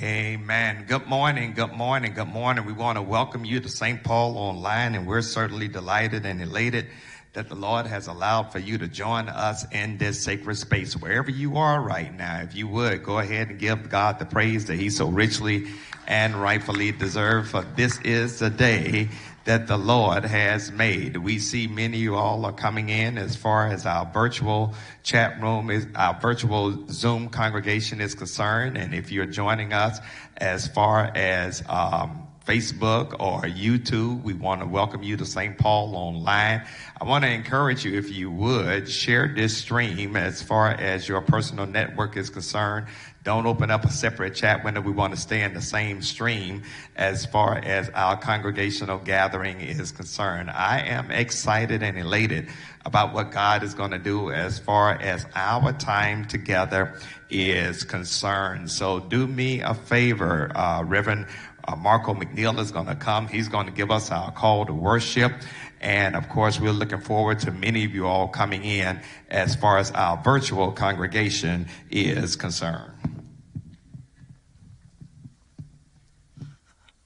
Amen. Good morning, good morning, good morning. We want to welcome you to St. Paul online, and we're certainly delighted and elated that the Lord has allowed for you to join us in this sacred space. Wherever you are right now, if you would, go ahead and give God the praise that He so richly and rightfully deserves, for this is the day that the Lord has made. We see many of you all are coming in as far as our virtual chat room is, our virtual Zoom congregation is concerned. And if you're joining us as far as, um, Facebook or YouTube. We want to welcome you to St. Paul online. I want to encourage you, if you would, share this stream as far as your personal network is concerned. Don't open up a separate chat window. We want to stay in the same stream as far as our congregational gathering is concerned. I am excited and elated about what God is going to do as far as our time together is concerned. So do me a favor, uh, Reverend uh, Marco McNeil is going to come. He's going to give us our call to worship. And of course, we're looking forward to many of you all coming in as far as our virtual congregation is concerned.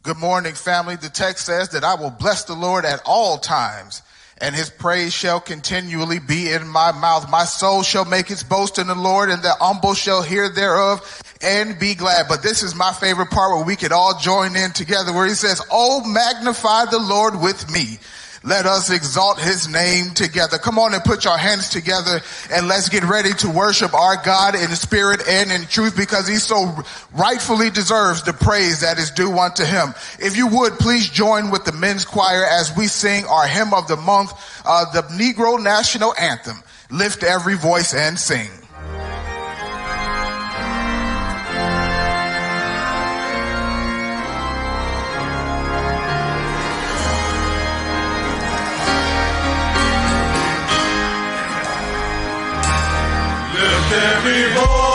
Good morning, family. The text says that I will bless the Lord at all times, and his praise shall continually be in my mouth. My soul shall make its boast in the Lord, and the humble shall hear thereof and be glad. But this is my favorite part where we could all join in together, where he says, Oh, magnify the Lord with me let us exalt his name together. Come on and put your hands together and let's get ready to worship our God in spirit and in truth because he so rightfully deserves the praise that is due unto him. If you would, please join with the men's choir as we sing our hymn of the month, uh, the Negro National Anthem. Lift every voice and sing. Every voice